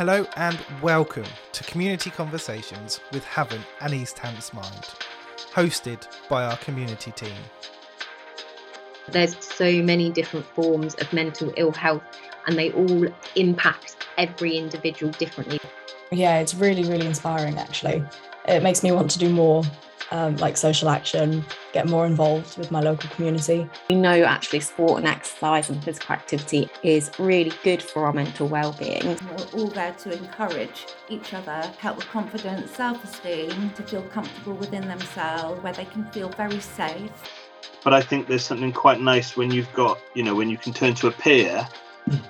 Hello and welcome to Community Conversations with Havant and East Hants Mind, hosted by our community team. There's so many different forms of mental ill health, and they all impact every individual differently. Yeah, it's really, really inspiring actually. It makes me want to do more um, like social action, get more involved with my local community. We know actually sport and exercise and physical activity is really good for our mental well-being. We're all there to encourage each other, help with confidence, self-esteem, to feel comfortable within themselves, where they can feel very safe. But I think there's something quite nice when you've got, you know, when you can turn to a peer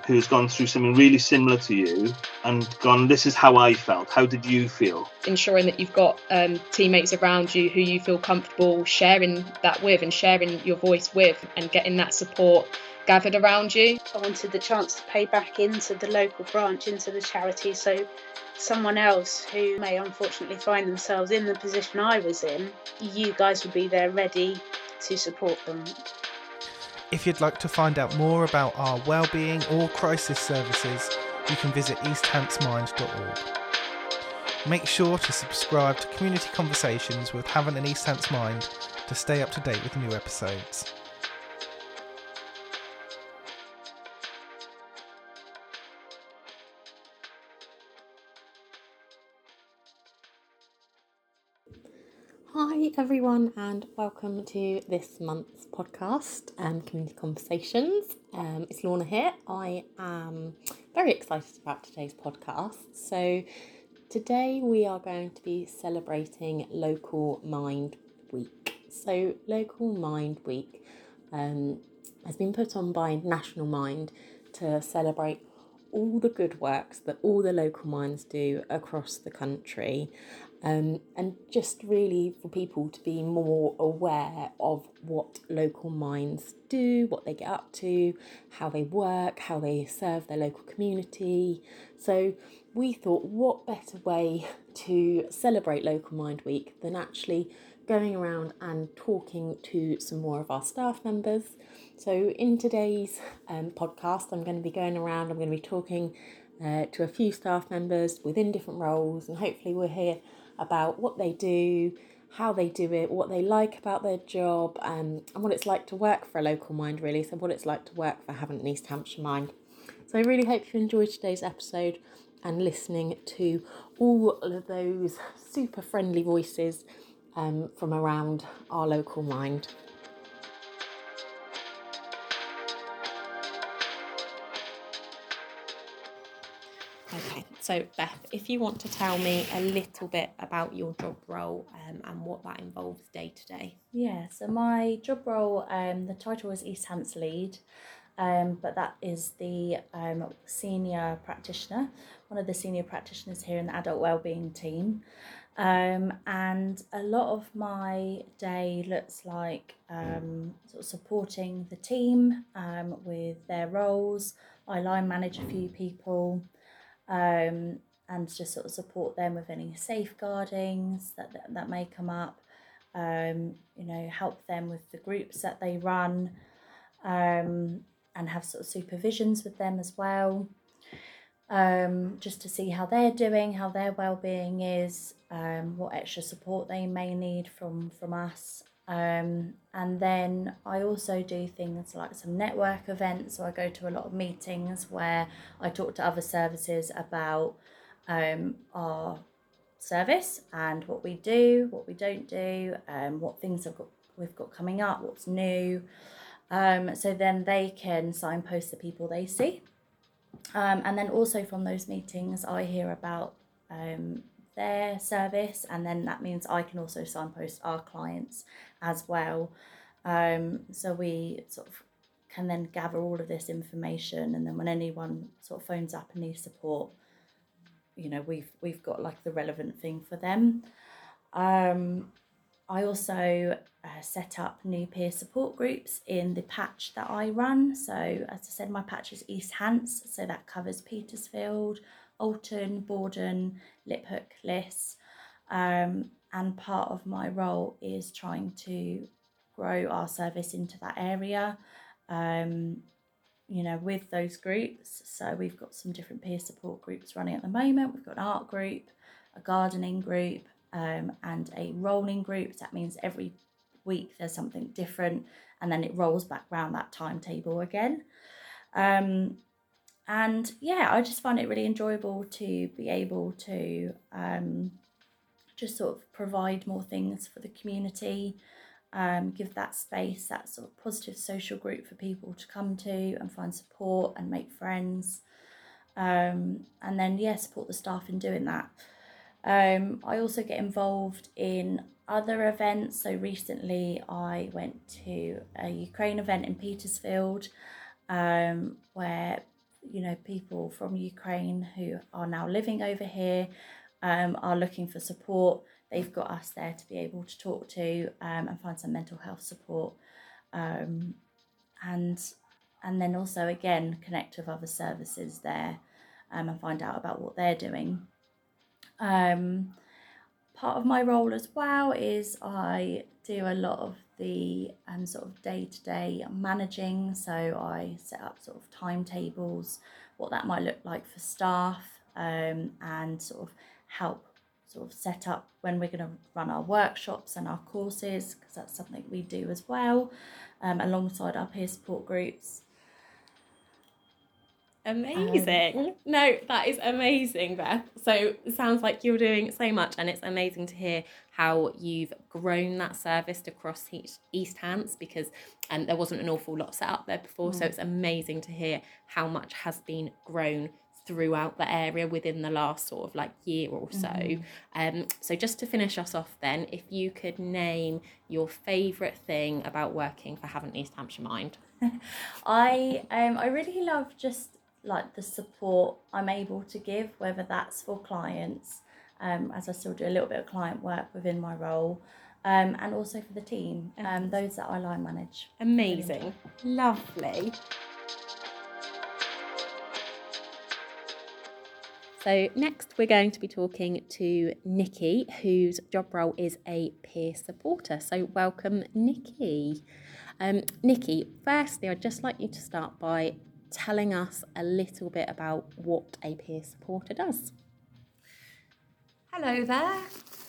who's gone through something really similar to you and gone, this is how I felt. How did you feel? Ensuring that you've got um, teammates around you who you feel comfortable sharing that with and sharing your voice with and getting that support gathered around you. I wanted the chance to pay back into the local branch, into the charity, so someone else who may unfortunately find themselves in the position I was in, you guys would be there ready to support them. If you'd like to find out more about our wellbeing or crisis services, you can visit easthantsmind.org. Make sure to subscribe to Community Conversations with Havant and East Hants Mind to stay up to date with new episodes. Hi everyone, and welcome to this month's podcast, um, Community Conversations. Um, it's Lorna here. I am very excited about today's podcast. So, today we are going to be celebrating Local Mind Week. So, Local Mind Week um, has been put on by National Mind to celebrate all the good works that all the local minds do across the country um, and just really for people to be more aware of what local minds do, what they get up to, how they work, how they serve their local community. So we thought, what better way to celebrate Local Mind Week than actually going around and talking to some more of our staff members. So, in today's um, podcast, I'm going to be going around, I'm going to be talking uh, to a few staff members within different roles, and hopefully, we'll hear about what they do, how they do it, what they like about their job, um, and what it's like to work for a local mind, really. So, what it's like to work for Havant an East Hampshire Mind. So, I really hope you enjoyed today's episode and listening to all of those super friendly voices um, from around our local mind. Okay, so Beth, if you want to tell me a little bit about your job role um, and what that involves day to day. Yeah, so my job role, um, the title is East Hants Lead, um, but that is the um, senior practitioner, one of the senior practitioners here in the adult wellbeing team. Um, and a lot of my day looks like um, sort of supporting the team um, with their roles. I line manage a few people um, and just sort of support them with any safeguardings that, that, that may come up. Um, you know, help them with the groups that they run um, and have sort of supervisions with them as well. Um, just to see how they're doing, how their well-being is, um, what extra support they may need from from us. Um, and then I also do things like some network events. So I go to a lot of meetings where I talk to other services about um, our service and what we do, what we don't do, um, what things have got, we've got coming up, what's new. Um, so then they can signpost the people they see. Um, and then also from those meetings, I hear about um, their service, and then that means I can also signpost our clients as well. Um, so we sort of can then gather all of this information, and then when anyone sort of phones up and needs support, you know, we've we've got like the relevant thing for them. Um, I also uh, set up new peer support groups in the patch that I run. So, as I said, my patch is East Hants, so that covers Petersfield, Alton, Bordon, Liphook, Liss. Um, and part of my role is trying to grow our service into that area. Um, you know, with those groups. So we've got some different peer support groups running at the moment. We've got an art group, a gardening group, um, and a rolling group. That means every week there's something different, and then it rolls back round that timetable again. Um, and yeah, I just find it really enjoyable to be able to um, just sort of provide more things for the community um, give that space, that sort of positive social group for people to come to and find support and make friends. Um, and then, yeah, support the staff in doing that. Um, I also get involved in other events. So recently, I went to a Ukraine event in Petersfield um, where you know people from Ukraine who are now living over here um, are looking for support. They've got us there to be able to talk to um, and find some mental health support. Um, and and then also again connect with other services there um, and find out about what they're doing. Um, part of my role as well is I do a lot of the um, sort of day-to-day managing so I set up sort of timetables what that might look like for staff um, and sort of help sort of set up when we're going to run our workshops and our courses because that's something we do as well um, alongside our peer support groups. Amazing. Um, no, that is amazing, Beth. So it sounds like you're doing so much, and it's amazing to hear how you've grown that service across East East Hants because um, there wasn't an awful lot set up there before. Mm. So it's amazing to hear how much has been grown throughout the area within the last sort of like year or so. Mm-hmm. Um, so just to finish us off, then, if you could name your favourite thing about working for Havant East Hampshire Mind. I um I really love just like the support I'm able to give, whether that's for clients, um, as I still do a little bit of client work within my role. Um, and also for the team, um, those that I line manage. Amazing, lovely. So, next we're going to be talking to Nikki, whose job role is a peer supporter. So, welcome, Nikki. Um, Nikki, firstly, I'd just like you to start by telling us a little bit about what a peer supporter does. Hello there.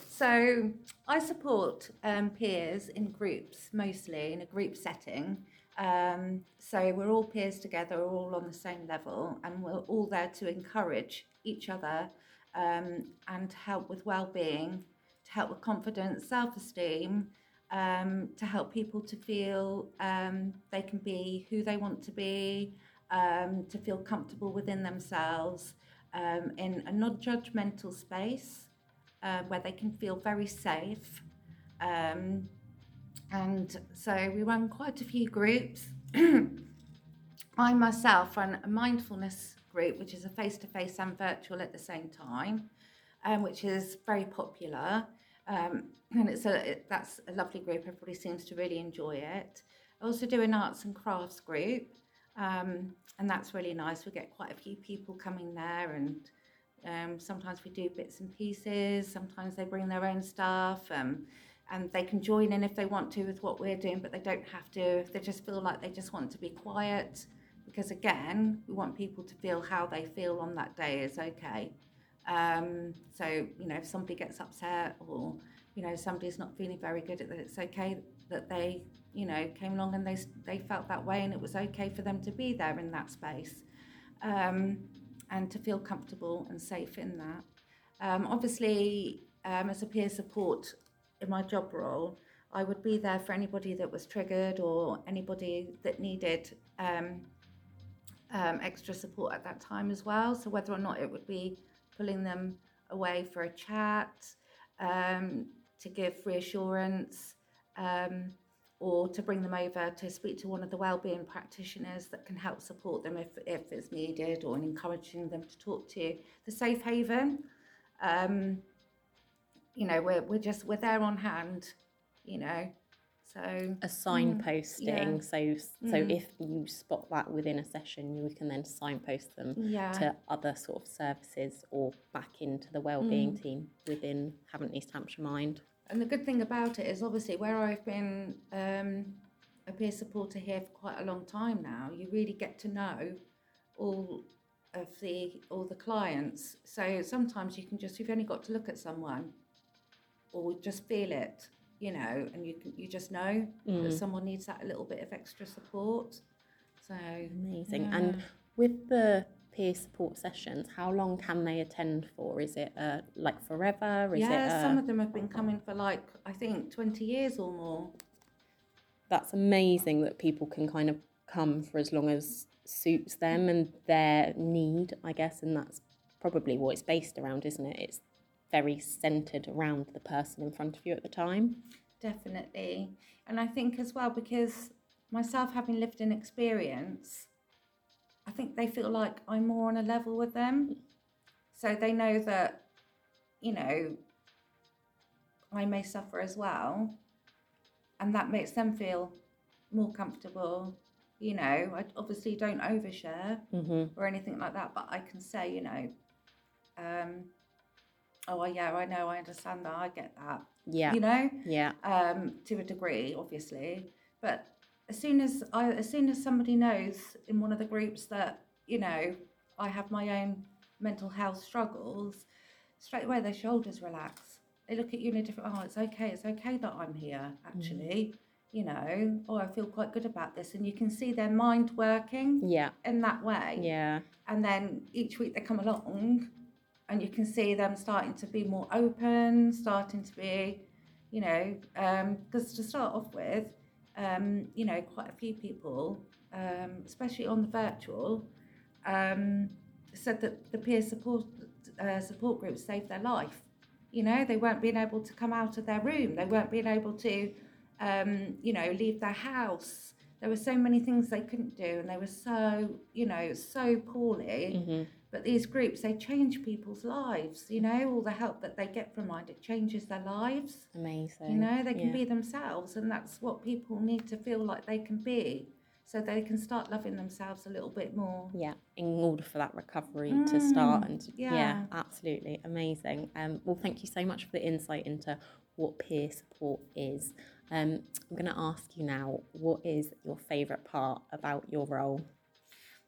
So, I support um, peers in groups, mostly in a group setting. Um, so we're all peers together, we're all on the same level, and we're all there to encourage each other um, and help with well-being, to help with confidence, self-esteem, um, to help people to feel um, they can be who they want to be, um, to feel comfortable within themselves, um, in a non-judgmental space uh, where they can feel very safe. Um, and so we run quite a few groups. I myself run a mindfulness group, which is a face to face and virtual at the same time, um, which is very popular. Um, and it's a it, that's a lovely group. Everybody seems to really enjoy it. I also do an arts and crafts group, um, and that's really nice. We get quite a few people coming there, and um, sometimes we do bits and pieces. Sometimes they bring their own stuff. Um, and they can join in if they want to with what we're doing, but they don't have to. They just feel like they just want to be quiet, because again, we want people to feel how they feel on that day is okay. Um, so you know, if somebody gets upset or you know somebody's not feeling very good, that it's okay that they you know came along and they they felt that way, and it was okay for them to be there in that space, um, and to feel comfortable and safe in that. Um, obviously, um, as a peer support in my job role, I would be there for anybody that was triggered or anybody that needed um, um, extra support at that time as well. So whether or not it would be pulling them away for a chat, um, to give reassurance, um, or to bring them over to speak to one of the wellbeing practitioners that can help support them if, if it's needed, or encouraging them to talk to the safe haven. Um, you know, we're, we're just, we're there on hand, you know, so a signposting. Mm, yeah. So so mm. if you spot that within a session, you can then signpost them yeah. to other sort of services or back into the wellbeing mm. team within Havant East Hampshire Mind. And the good thing about it is obviously where I've been um, a peer supporter here for quite a long time now, you really get to know all of the all the clients. So sometimes you can just you've only got to look at someone or just feel it, you know, and you can you just know that Mm. someone needs that little bit of extra support. So Amazing. yeah. And with the peer support sessions, how long can they attend for? Is it uh, like forever? Is yeah, it some uh, of them have been coming for like I think twenty years or more. that's amazing that people can kind of come for as long as suits them and their need, I guess, and that's probably what it's based around, isn't it? It's very centered around the person in front of you at the time. Definitely. And I think as well, because myself having lived in experience, I think they feel like I'm more on a level with them. So they know that, you know, I may suffer as well. And that makes them feel more comfortable. You know, I obviously don't overshare hmm or anything like that, but I can say, you know, um, oh, yeah, I know, I understand that, I get that. Yeah. You know? Yeah. um, to a degree, obviously. But as soon as I, as soon as somebody knows in one of the groups that you know I have my own mental health struggles, straight away their shoulders relax. They look at you in a different. Oh, it's okay. It's okay that I'm here. Actually, mm. you know. Oh, I feel quite good about this, and you can see their mind working Yeah. in that way Yeah. and then each week they come along and you can see them starting to be more open starting to be you know um, because to start off with um, you know quite a few people um, especially on the virtual um, said that the peer support uh, support groups saved their life. You know they weren't being able to come out of their room. They weren't being able to um, you know leave their house. There were so many things they couldn't do and they were so you know so poorly. Hmm but these groups they change people's lives you know all the help that they get from it it changes their lives Amazing. you know they can yeah. be themselves and that's what people need to feel like they can be so they can start loving themselves a little bit more Yeah, in order for that recovery to start, Mm, and yeah. yeah. absolutely amazing. Um, well, thank you so much for the insight into what peer support is. Um, I'm going to ask you now, what is your favourite part about your role?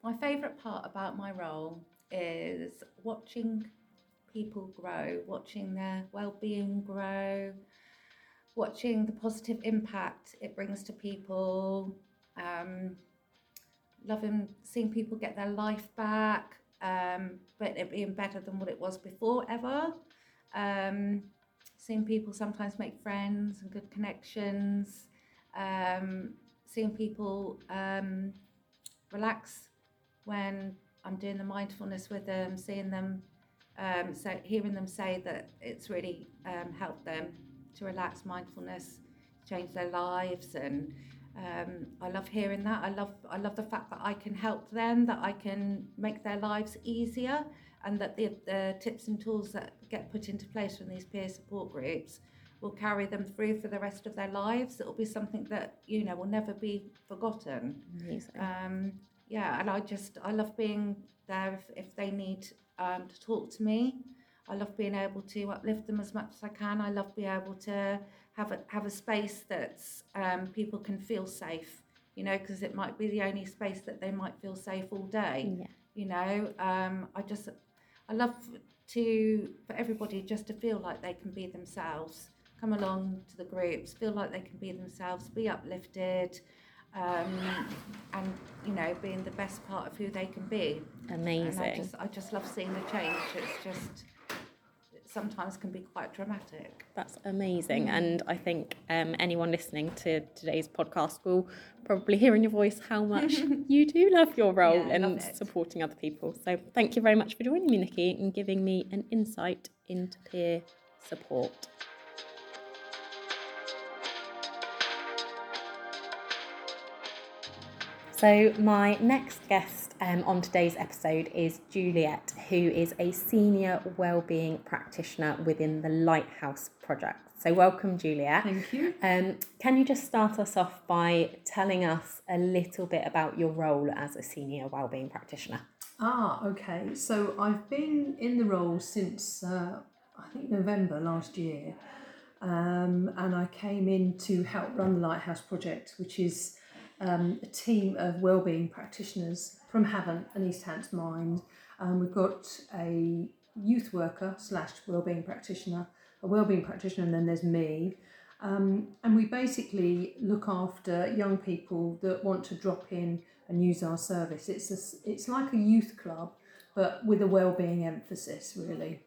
My favourite part about my role is watching people grow, watching their well-being grow, watching the positive impact it brings to people, um, loving seeing people get their life back, um, but it being better than what it was before ever. Um, seeing people sometimes make friends and good connections, um, seeing people um, relax when I'm doing the mindfulness with them, seeing them, um, so hearing them say that it's really um, helped them to relax mindfulness, change their lives, and um, I love hearing that. I love I love the fact that I can help them, that I can make their lives easier, and that the, the tips and tools that get put into place from these peer support groups will carry them through for the rest of their lives. It'll be something that you know will never be forgotten. Amazing. Um, yeah, and I just I love being there if, if they need um, to talk to me. I love being able to uplift them as much as I can. I love being able to have a have a space that um, people can feel safe. You know, because it might be the only space that they might feel safe all day. Yeah. You know, um, I just I love to for everybody just to feel like they can be themselves. Come along to the groups, feel like they can be themselves, be uplifted, um, and you know, being the best part of who they can be. And I Amazing. just I just love seeing the change. It's just it sometimes can be quite dramatic. That's amazing. And I think um, anyone listening to today's podcast will probably hear in your voice how much you do love your role Yeah, and supporting other people. So thank you very much for joining me, Nikki, and giving me an insight into peer support. So, my next guest um, on today's episode is Juliet, who is a senior wellbeing practitioner within the Lighthouse Project. So, welcome, Juliet. Thank you. Um, can you just start us off by telling us a little bit about your role as a senior wellbeing practitioner? Ah, okay. So I've been in the role since uh, I think November last year, um, and I came in to help run the Lighthouse Project, which is um, a team of wellbeing practitioners from Havant and East Hants Mind. Um, we've got a youth worker slash wellbeing practitioner, a wellbeing practitioner, and then there's me. Um, and we basically look after young people that want to drop in and use our service. It's a, it's like a youth club, but with a wellbeing emphasis, really.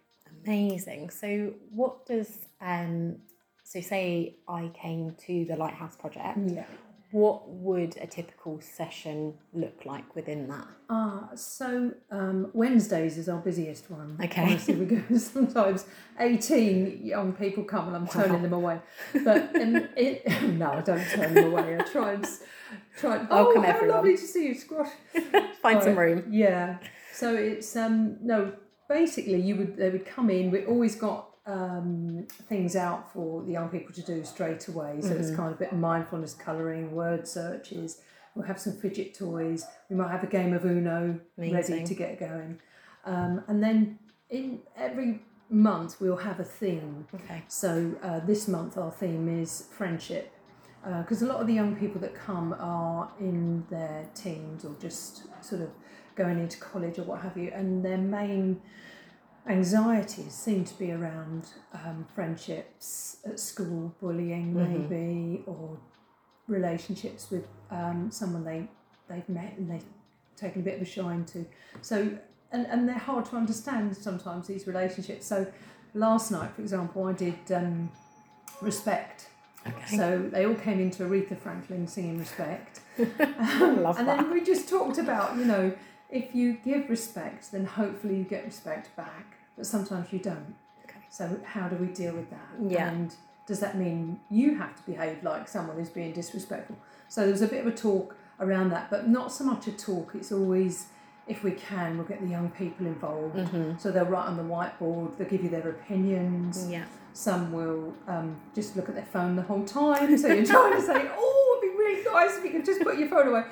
Amazing. So, what does um, so say I came to the Lighthouse Project? Yeah. What would a typical session look like within that? Ah, so um, Wednesdays is our busiest one. Okay. Honestly, we go sometimes eighteen young people come and I'm turning them away. But um, it, no, I don't turn them away. I try and try. And, oh, how everyone. lovely to see you, Squash. Find some room. Yeah. So it's um no. Basically, you would they would come in. We always got um, things out for the young people to do straight away. So Mm-hmm. it's kind of a bit of mindfulness colouring, word searches. We'll have some fidget toys. We might have a game of Uno ready to get going. Um, and then in every month we'll have a theme. Okay. So uh, this month our theme is friendship. Because a lot of the young people that come are in their teens or just sort of going into college or what have you, and their main anxieties seem to be around um, friendships at school, bullying Mhm. maybe, or relationships with um, someone they they've met and they've taken a bit of a shine to. So and, and they're hard to understand sometimes these relationships. So last night, for example, I did um, respect. Okay. So they all came into Aretha Franklin singing respect. Love and that. then we just talked about, you know, if you give respect, then hopefully you get respect back. But sometimes you don't. Okay. So how do we deal with that? Yeah. And does that mean you have to behave like someone who's being disrespectful? So there was a bit of a talk around that, but not so much a talk. It's always, if we can, we'll get the young people involved. Mhm. So they'll write on the whiteboard, they'll give you their opinions. Yeah. Some will um, just look at their phone the whole time. So you're trying to say, oh, it'd be really nice if you could just put your phone away.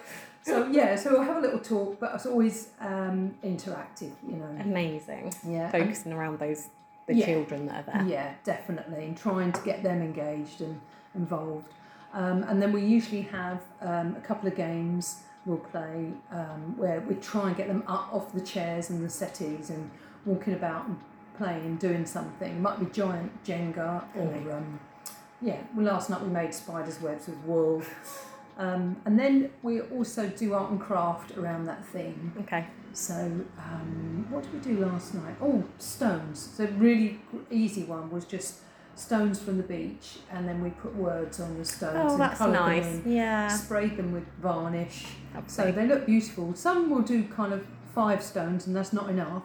So yeah, so we'll have a little talk, but it's always um, interactive, you know. Amazing. Yeah. Focusing around those the Yeah. children that are there. yeah, definitely, and trying to get them engaged and involved. Um, and then we usually have um, a couple of games we'll play um, where we try and get them up off the chairs and the settees and walking about and playing and doing something. It might be giant Jenga or um, yeah. Well, last night we made spiders' webs with wool. Um, and then we also do art and craft around that theme. Okay. So, um, what did we do last night? Oh, stones. So, really easy one was just stones from the beach, and then we put words on the stones. Oh, and that's coloured them nice. in, Yeah. Sprayed them with varnish. So they look beautiful. Some will do kind of five stones, and that's not enough.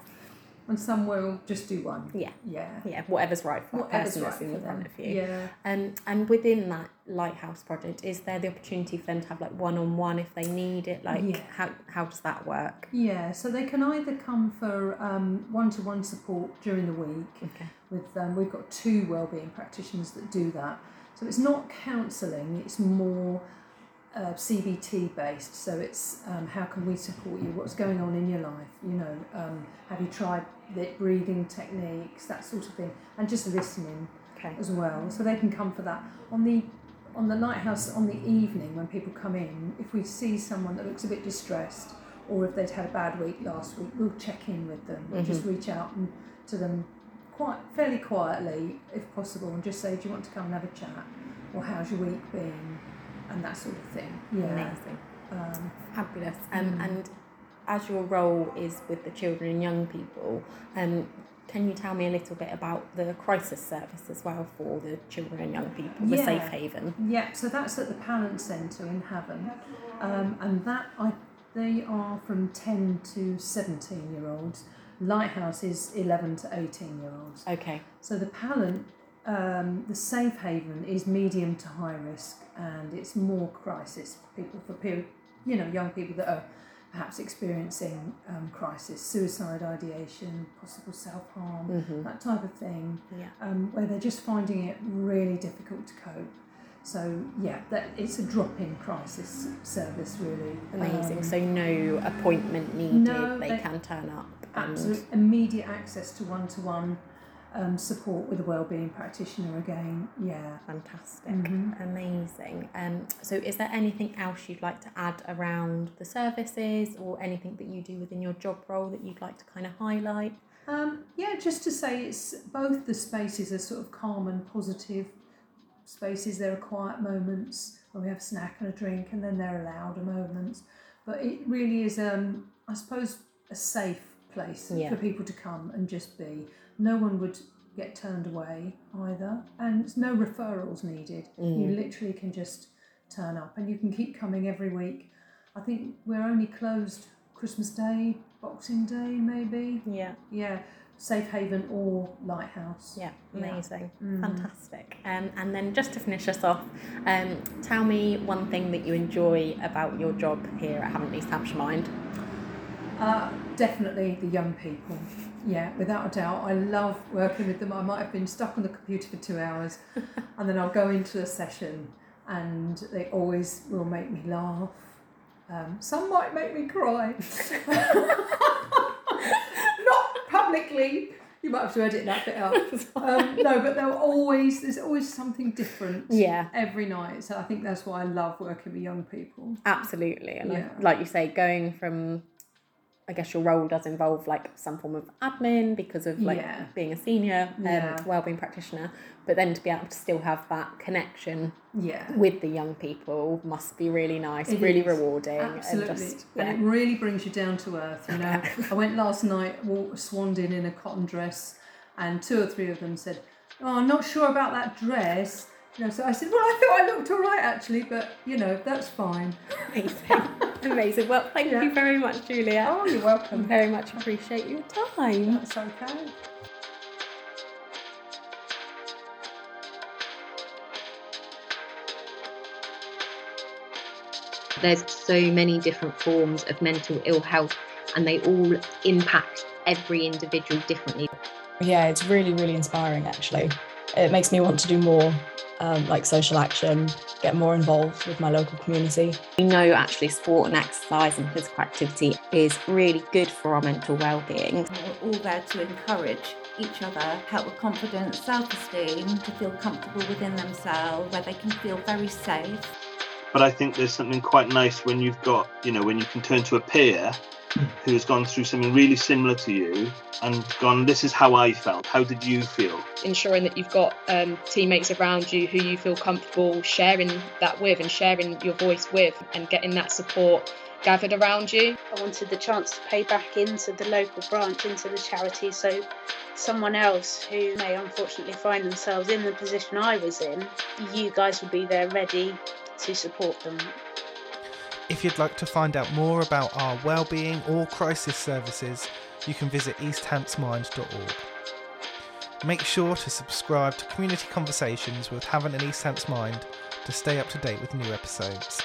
And some will just do one. Yeah. Yeah. Yeah, whatever's right for that Whatever's person right that's in for front them. of you. Yeah. Um, and within that lighthouse project, is there the opportunity for them to have like one on one if they need it? Like, Yeah. how how does that work? Yeah, so they can either come for one to one support during the week. Okay. With um, we've got two wellbeing practitioners that do that. So it's not counselling; it's more uh, CBT based. So it's um, how can we support you? What's going on in your life? You know, um, have you tried the breathing techniques, that sort of thing, and just listening Okay. as well. So they can come for that on the on the lighthouse on the evening when people come in. If we see someone that looks a bit distressed, or if they'd had a bad week last week, we'll check in with them. We'll just reach out and, to them quite fairly quietly, if possible, and just say, "Do you want to come and have a chat?" or "How's your week been?" And that sort of thing. Yeah. Amazing. Um, Fabulous. Um, Mm. And as your role is with the children and young people, um, can you tell me a little bit about the crisis service as well for the children and young people, the Yeah. safe haven? Yeah, so that's at the Pallant Centre in Havant, um, and that I they are from ten to seventeen year olds. Lighthouse is eleven to eighteen year olds. Okay. So the Pallant, um, the safe haven is medium to high risk, and it's more crisis people for period, you know, young people that are perhaps experiencing um, crisis, suicide ideation, possible self harm, Mhm. that type of thing Yeah. um, where they're just finding it really difficult to cope. So yeah, that it's a drop-in crisis service really. Amazing. Um, so no appointment needed. no, they, they- can turn up. and- absolute immediate access to one-to-one um, support with a wellbeing practitioner again. Yeah. Fantastic, Mhm. amazing. Um, so, is there anything else you'd like to add around the services or anything that you do within your job role that you'd like to kind of highlight? Um, yeah, just to say it's both the spaces are sort of calm and positive spaces. There are quiet moments where we have a snack and a drink, and then there are louder moments. But it really is, um, I suppose, a safe place Yeah. for people to come and just be. No one would get turned away either, and no referrals needed. You Mm. literally can just turn up, and you can keep coming every week. I think we're only closed Christmas Day, Boxing Day, maybe. Yeah. Yeah, Safe Haven or Lighthouse. Yeah, Yeah. amazing, Mhm. fantastic. Um, and then just to finish us off, um, tell me one thing that you enjoy about your job here at Havant East Hampshire Mind. Uh, definitely the young people. Yeah, without a doubt. I love working with them. I might have been stuck on the computer for two hours and then I'll go into a session and they always will make me laugh. Um, some might make me cry. Not publicly. You might have to edit that bit out. Um, no, but they'll always, there's always something different Yeah. every night. So I think that's why I love working with young people. Absolutely, and Yeah. like you say, going from, I guess your role does involve like some form of admin because of like Yeah. being a senior um, Yeah. wellbeing practitioner, but then to be able to still have that connection Yeah. with the young people must be really nice, It really is. rewarding, Absolutely. and just And it really brings you down to earth, you know. I went last night, walked, swanned in in a cotton dress, and two or three of them said, Oh, I'm not sure about that dress. You know, so I said, Well, I thought I looked all right actually, but you know, that's fine. Amazing. Amazing. Well, thank Yeah. you very much, Julia. Oh, you're I welcome. very much appreciate your time. That's okay. There's so many different forms of mental ill health, and they all impact every individual differently. Yeah, it's really, really inspiring actually. It makes me want to do more um, like social action, get more involved with my local community. We know actually sport and exercise and physical activity is really good for our mental well-being. We're all there to encourage each other, help with confidence, self-esteem, to feel comfortable within themselves, where they can feel very safe. But I think there's something quite nice when you've got, you know, when you can turn to a peer who's gone through something really similar to you and gone, this is how I felt. How did you feel? ensuring that you've got um, teammates around you who you feel comfortable sharing that with and sharing your voice with and getting that support gathered around you. I wanted the chance to pay back into the local branch, into the charity, so someone else who may unfortunately find themselves in the position I was in, you guys would be there ready to support them. If you'd like to find out more about our wellbeing or crisis services, you can visit easthantsmind.org. Make sure to subscribe to Community Conversations with Havant and East Hants Mind to stay up to date with new episodes.